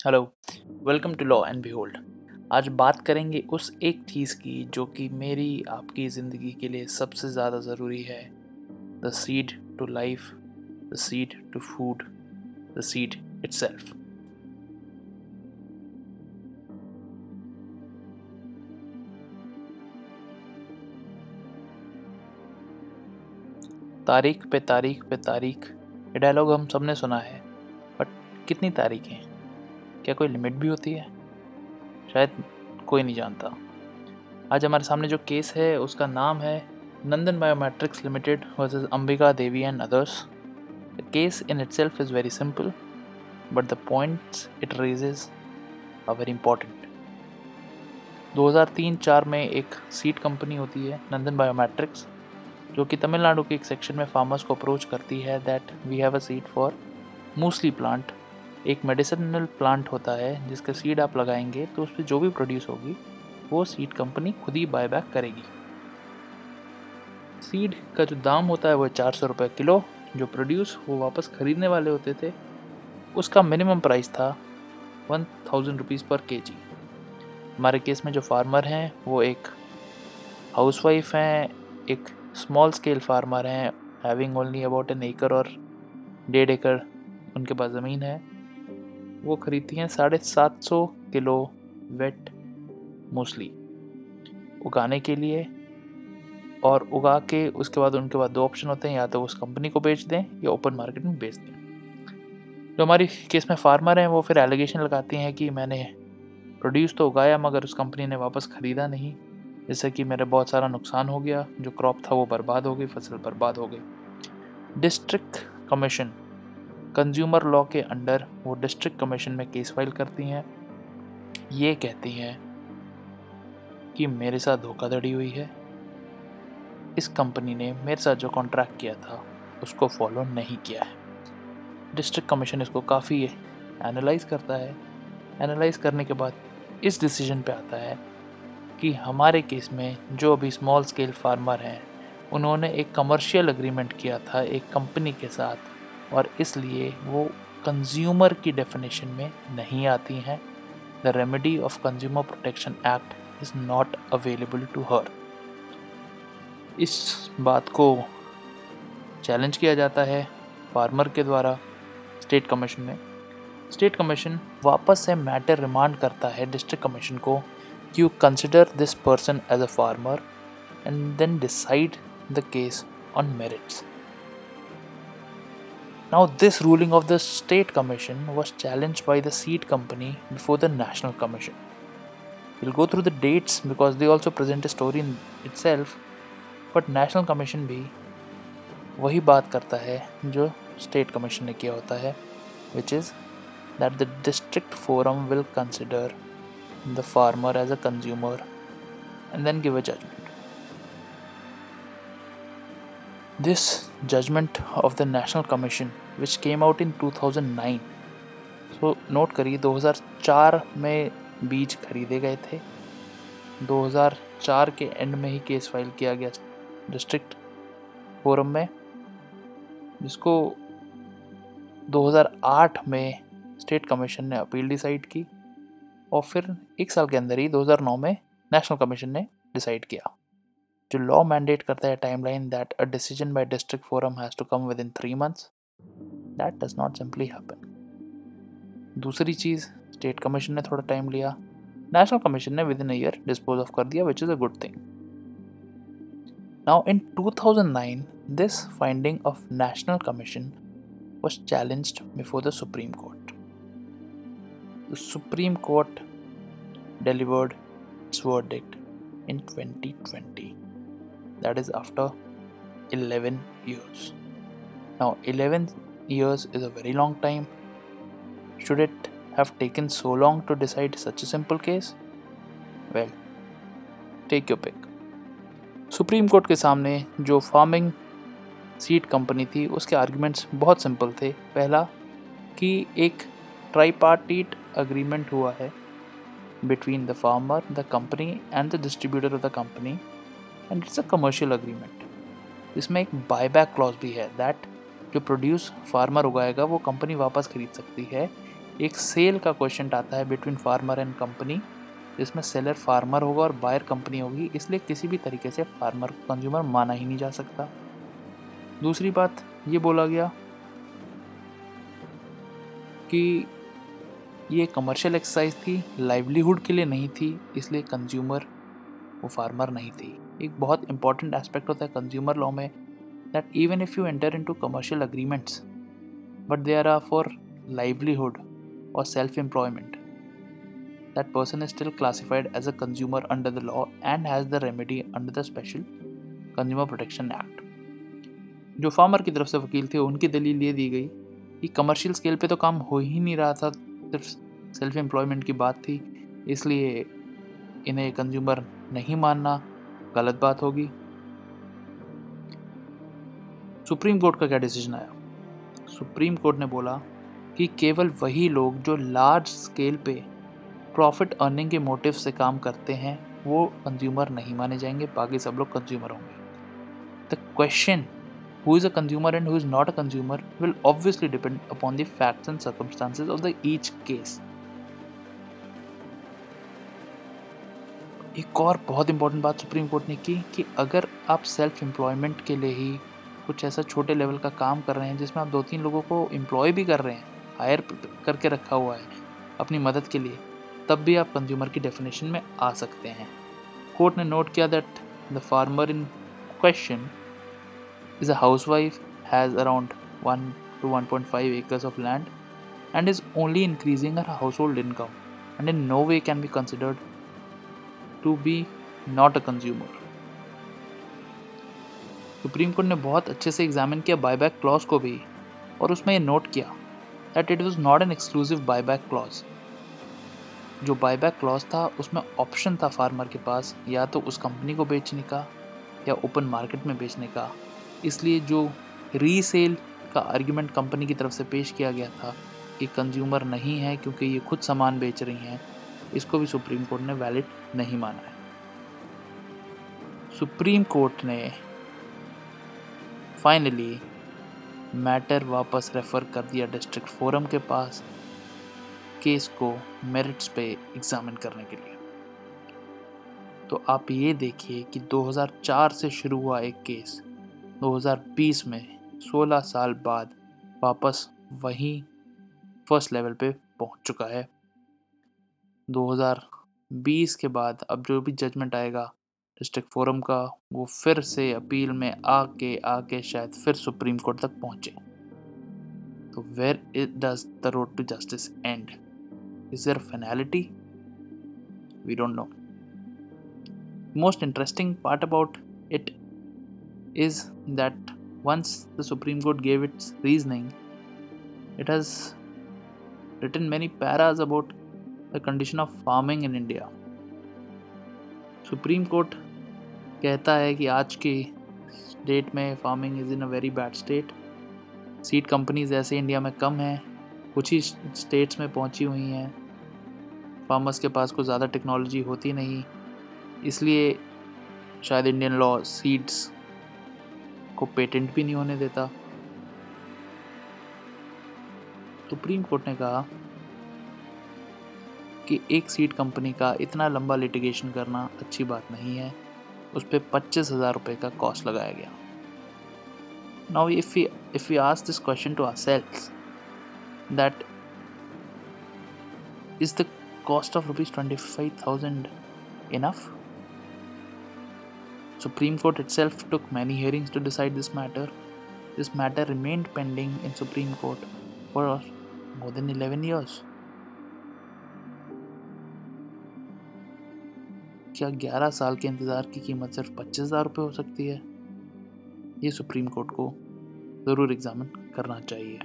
Hello, welcome to Law and Behold. आज बात करेंगे उस एक चीज़ की जो कि मेरी, आपकी ज़िंदगी के लिए सबसे ज़्यादा ज़रूरी है। The seed to life the seed to food the seed itself तारीख पे तारीख पे तारीख, ये डायलॉग हम सबने सुना है बट कितनी तारीखें? क्या कोई लिमिट भी होती है? शायद कोई नहीं जानता। आज हमारे सामने जो केस है, उसका नाम है Nandan biometrics limited versus Ambika Devi and others. The case in itself is very simple but the points it raises are very important 2003-4 में एक सीट कंपनी होती है, नंदन बायोमेट्रिक्स, जो कि तमिलनाडु के एक सेक्शन में फार्मर्स को अप्रोच करती है that we have a seed for musli plant एक मेडिसिनल प्लांट होता है, जिसका सीड आप लगाएँगे तो उस पर जो भी प्रोड्यूस होगी, वो सीड कंपनी खुद ही बाय बैक करेगी। सीड का जो दाम होता है, वो चार सौ रुपये किलो। जो प्रोड्यूस वो वापस ख़रीदने वाले होते थे, उसका मिनिमम प्राइस था वन थाउज़ेंड रुपीज़ पर के जी हमारे केस में जो फार्मर हैं, वो एक हाउसवाइफ हैं, एक स्मॉल स्केल फार्मर हैं हैविंग ओनली अबाउट एन एकड़ और डेढ़ एकड़ उनके पास ज़मीन है। वो खरीदती हैं साढ़े सात सौ किलो वेट मूसली। उगाने के लिए और उगा के उसके बाद उनके बाद दो ऑप्शन होते हैं, या तो उस कंपनी को बेच दें या ओपन मार्केट में बेच दें। जो हमारी केस में फार्मर हैं, वो फिर एलिगेशन लगाती हैं कि मैंने प्रोड्यूस तो उगाया, मगर उस कंपनी ने वापस ख़रीदा नहीं, जिससे कि मेरा बहुत सारा नुकसान हो गया। जो क्रॉप था वो बर्बाद हो गई, फ़सल बर्बाद हो गई। डिस्ट्रिक्ट कमीशन कंज्यूमर लॉ के अंडर वो डिस्ट्रिक्ट कमीशन में केस फ़ाइल करती हैं। ये कहती हैं कि मेरे साथ धोखाधड़ी हुई है। इस कंपनी ने मेरे साथ जो कॉन्ट्रैक्ट किया था, उसको फॉलो नहीं किया है। डिस्ट्रिक्ट कमीशन इसको काफ़ी एनालाइज करता है। एनालाइज करने के बाद इस डिसीज़न पे आता है कि हमारे केस में जो अभी स्मॉल स्केल फार्मर हैं, उन्होंने एक कमर्शियल एग्रीमेंट किया था एक कंपनी के साथ। और इसलिए वो कंज्यूमर की डेफिनेशन में नहीं आती हैं। The remedy of consumer protection act is not available to her इस बात को चैलेंज किया जाता है फार्मर के द्वारा स्टेट कमीशन में। स्टेट कमीशन वापस से मैटर रिमांड करता है डिस्ट्रिक्ट कमीशन को कि you consider this person as a farmer and then decide the case on merits Now, this ruling of the State Commission was challenged by the seed company before the National Commission. We'll go through the dates because they also present a story in itself, but National Commission भी वही बात करता है जो State Commission ने किया होता है which is that the district forum will consider the farmer as a consumer and then give a judgment. This judgment of the National Commission, which came out in 2009 so note करिए 2004 में बीज खरीदे गए थे। 2004 के एंड में ही case file किया गया डिस्ट्रिक्ट फोरम में, जिसको 2008 में स्टेट कमीशन ने अपील डिसाइड की और फिर एक साल के अंदर ही 2009 में नेशनल कमीशन ने डिसाइड किया। जो लॉ मैंडेट करता है timeline that a decision by district forum has to come within three months that does not simply happen दूसरी चीज़ स्टेट कमीशन ने थोड़ा टाइम लिया नेशनल कमीशन ने within year dispose of कर दिया which is a good thing now in 2009 this finding of national commission was challenged before the Supreme Court. The Supreme Court delivered its verdict in 2020. That is after 11 years. Now, 11 years is a very long time. Should it have taken so long to decide such a simple case? Well, take your pick. Supreme Court के सामने जो farming seed company थी उसके arguments बहुत simple थे पहला कि एक ट्राईपार्टीट अग्रीमेंट हुआ है between the farmer the company and the distributor of the company and it's a commercial agreement इसमें एक बायबैक क्लॉज भी है दैट जो प्रोड्यूस फार्मर उगाएगा, वो कंपनी वापस खरीद सकती है। एक सेल का क्वेश्चन आता है बिटवीन फार्मर एंड कंपनी जिसमें सेलर फार्मर होगा और बायर कंपनी होगी, इसलिए किसी भी तरीके से फार्मर को कंज्यूमर माना ही नहीं जा सकता। दूसरी बात, ये बोला गया कि ये कमर्शियल एक्सरसाइज थी लाइवलीहुड के लिए नहीं थी, इसलिए कंज्यूमर वो फार्मर नहीं थी। एक बहुत इंपॉर्टेंट एस्पेक्ट होता है कंज्यूमर लॉ में that even if you enter into commercial agreements but they are are for livelihood और self employment that person is still classified as a consumer under the law and has the remedy under the Special Consumer Protection Act. जो farmer की तरफ़ से वकील थे, उनकी दलील ये दी गई कि कमर्शियल स्केल पे तो काम हो ही नहीं रहा था, सिर्फ़ सेल्फ एम्प्लॉयमेंट की बात थी, इसलिए इन्हें कंज्यूमर नहीं मानना गलत बात होगी। सुप्रीम कोर्ट का क्या डिसीज़न आया? सुप्रीम कोर्ट ने बोला कि केवल वही लोग जो लार्ज स्केल पे प्रॉफिट अर्निंग के मोटिव से काम करते हैं, वो कंज्यूमर नहीं माने जाएँगे, बाकी सब लोग कंज्यूमर होंगे। The question who is a consumer and who is not a consumer, will obviously depend upon the facts and circumstances of the each case. एक और बहुत इंपॉर्टेंट बात सुप्रीम कोर्ट ने की कि अगर आप सेल्फ एम्प्लॉयमेंट के लिए ही कुछ ऐसा छोटे लेवल का काम कर रहे हैं जिसमें आप दो तीन लोगों को एम्प्लॉय भी कर रहे हैं हायर करके रखा हुआ है अपनी मदद के लिए, तब भी आप कंज्यूमर की डेफिनेशन में आ सकते हैं। कोर्ट ने नोट किया that the farmer in question is a housewife has around one two one point five acres of land and is only increasing her household income and in no way can be considered to be not a consumer Supreme Court ने बहुत अच्छे से examine किया buyback clause को भी, और उसमें ये नोट किया that it was not an exclusive buyback clause जो बायबैक क्लॉज था, उसमें ऑप्शन था फार्मर के पास, या तो उस कंपनी को बेचने का, या ओपन मार्केट में बेचने का। इसलिए जो रीसेल का आर्ग्यूमेंट कंपनी की तरफ़ से पेश किया गया था कि कंज्यूमर नहीं है, क्योंकि ये खुद सामान बेच रही हैं इसको भी सुप्रीम कोर्ट ने वैलिड नहीं माना है। सुप्रीम कोर्ट ने फाइनली मैटर वापस रेफ़र कर दिया डिस्ट्रिक्ट फोरम के पास केस को मेरिट्स पे एग्ज़ामिन करने के लिए। तो आप ये देखिए कि 2004 से शुरू हुआ एक केस 2020 में 16 साल बाद वापस वहीं फ़र्स्ट लेवल पे पहुँच चुका है। 2020 के बाद अब जो भी जजमेंट आएगा डिस्ट्रिक्ट फोरम का, वो फिर से अपील में आके आके शायद फिर सुप्रीम कोर्ट तक पहुँचे। तो where is does the road to justice and is there finality we don't know most interesting part about it is that once the Supreme Court gave its reasoning it has written many paras about the condition of farming in India. Supreme Court कहता है कि आज के date में farming is in a very bad state seed companies ऐसे India में कम हैं, कुछ ही स्टेट्स में पहुँची हुई हैं। फार्मर्स के पास को ज़्यादा टेक्नोलॉजी होती नहीं। इसलिए शायद इंडियन लॉ सीड्स को पेटेंट भी नहीं होने देता। सुप्रीम कोर्ट ने कहा कि एक सीट कंपनी का इतना लंबा लिटिगेशन करना अच्छी बात नहीं है। उस पर पच्चीस हज़ार रुपये का कॉस्ट लगाया गया। Now if you if you ask this question to our self that is the cost of rupees twenty five thousand enough Supreme Court itself took many hearings to decide this matter this matter remain pending in Supreme Court for more than eleven years क्या 11 साल के इंतज़ार की कीमत सिर्फ़ पच्चीस हज़ार रुपये हो सकती है। ये सुप्रीम कोर्ट को ज़रूर एग्ज़ामिन करना चाहिए।